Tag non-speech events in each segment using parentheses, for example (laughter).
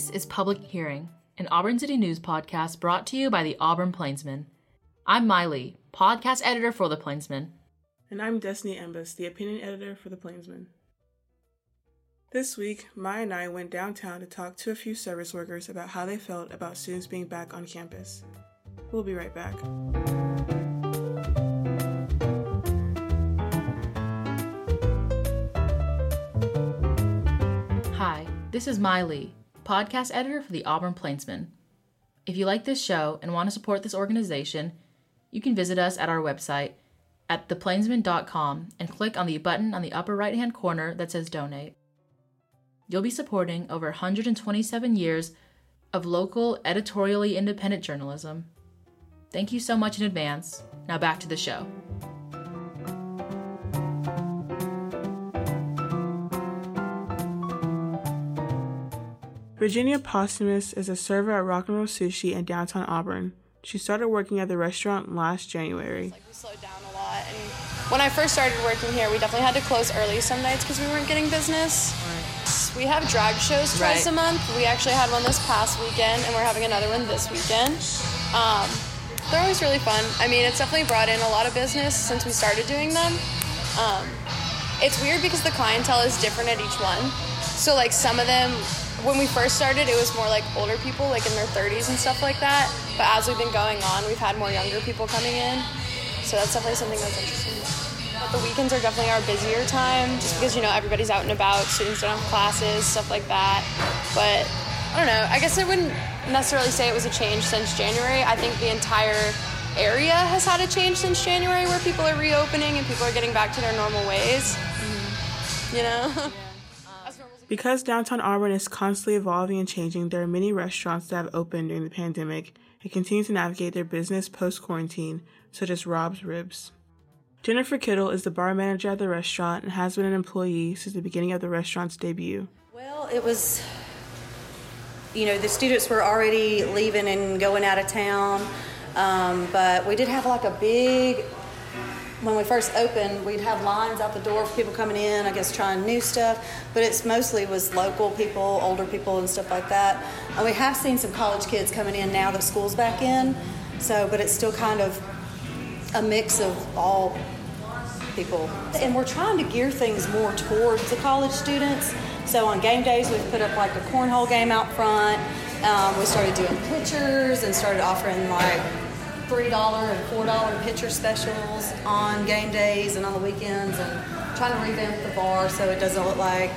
This is Public Hearing, an Auburn City News podcast brought to you by the Auburn Plainsman. I'm My Ly, podcast editor for the Plainsman. And I'm Destini Ambus, the opinion editor for the Plainsman. This week, Maya and I went downtown to talk to a few service workers about how they felt about students being back on campus. We'll be right back. Hi, this is My Ly, podcast editor for the Auburn Plainsman. If you like this show and want to support this organization, you can visit us at our website at theplainsman.com and click on the button on the upper right hand corner that says donate you'll be supporting over 127 years of local, editorially independent journalism. Thank you so much in advance. Now back to the show. Virginia Posthumus is a server at Rock and Roll Sushi in downtown Auburn. She started working at the restaurant last January. Like we slowed down a lot, and when I first started working here, we definitely had to close early some nights because we weren't getting business. We have drag shows twice right. a month. We actually had one this past weekend, and we're having another one this weekend. Um, they're always really fun. I mean, it's definitely brought in a lot of business since we started doing them. Um, it's weird because the clientele is different at each one. So, like, some of them, when we first started, it was more like older people, like in their 30s and stuff like that. But as we've been going on, we've had more younger people coming in. So, that's definitely something that's interesting. But The weekends are definitely our busier time just because, you know, everybody's out and about, students don't have classes, stuff like that. But I don't know, I guess I wouldn't necessarily say it was a change since January. I think the entire area has had a change since January where people are reopening and people are getting back to their normal ways. Mm-hmm. You know? (laughs) Because downtown Auburn is constantly evolving and changing, there are many restaurants that have opened during the pandemic and continue to navigate their business post quarantine, such as Rob's Ribs. Jennifer Kittle is the bar manager at the restaurant and has been an employee since the beginning of the restaurant's debut. Well, it was, you know, the students were already leaving and going out of town, um, but we did have like a big, when we first opened, we'd have lines out the door for people coming in, I guess trying new stuff, but it's mostly was local people, older people, and stuff like that. And we have seen some college kids coming in now that school's back in, so, but it's still kind of a mix of all people. And we're trying to gear things more towards the college students. So on game days, we've put up like a cornhole game out front. Um, we started doing pictures and started offering like $3 and $4 pitcher specials on game days and on the weekends and trying to revamp the bar so it doesn't look like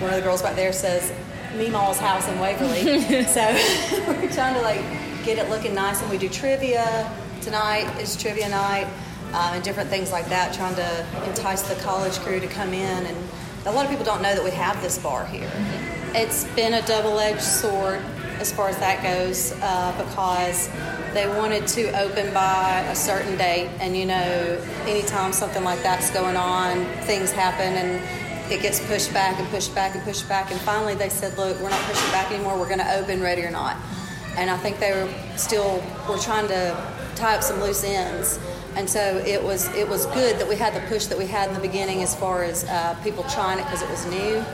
one of the girls back there says Meemaw's house in Waverly. (laughs) so (laughs) we're trying to like get it looking nice and we do trivia tonight is trivia night uh, and different things like that, trying to entice the college crew to come in. And a lot of people don't know that we have this bar here. It's been a double edged sword as far as that goes uh, because they wanted to open by a certain date. And you know, anytime something like that's going on, things happen and it gets pushed back and pushed back and pushed back. And finally, they said, Look, we're not pushing back anymore, we're going to open ready or not. And I think they were still, were trying to tie up some loose ends. And so it was it was good that we had the push that we had in the beginning as far as uh, people trying it because it was new,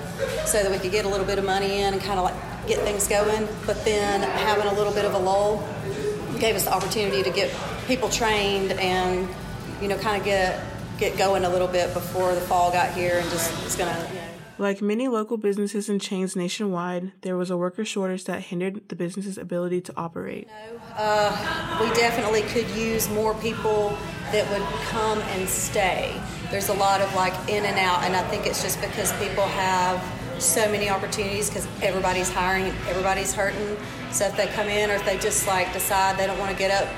so that we could get a little bit of money in and kind of like get things going. But then having a little bit of a lull gave us the opportunity to get people trained and you know kind of get get going a little bit before the fall got here and just it's gonna. You know, like many local businesses and chains nationwide, there was a worker shortage that hindered the business's ability to operate. Uh, we definitely could use more people that would come and stay. There's a lot of like in and out, and I think it's just because people have so many opportunities because everybody's hiring, everybody's hurting. So if they come in or if they just like decide they don't want to get up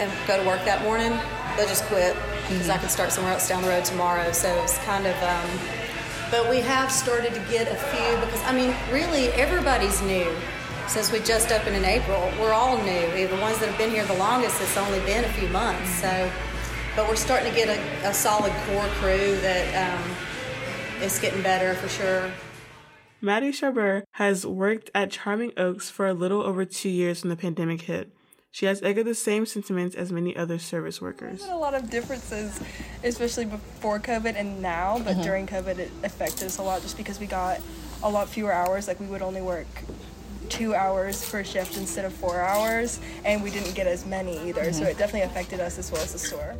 and go to work that morning, they'll just quit because mm-hmm. I can start somewhere else down the road tomorrow. So it's kind of. Um, but we have started to get a few because I mean, really, everybody's new since we just opened in April. We're all new. The ones that have been here the longest, it's only been a few months. So, but we're starting to get a, a solid core crew that um, is getting better for sure. Maddie Charbert has worked at Charming Oaks for a little over two years when the pandemic hit. She has echoed the same sentiments as many other service workers. There's a lot of differences, especially before COVID and now, but mm-hmm. during COVID it affected us a lot just because we got a lot fewer hours. Like we would only work two hours per shift instead of four hours, and we didn't get as many either. Mm-hmm. So it definitely affected us as well as the store.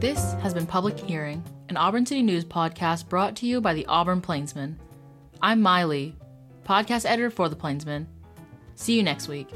This has been Public Hearing, an Auburn City News podcast brought to you by the Auburn Plainsman. I'm My Ly, podcast editor for the Plainsman. See you next week.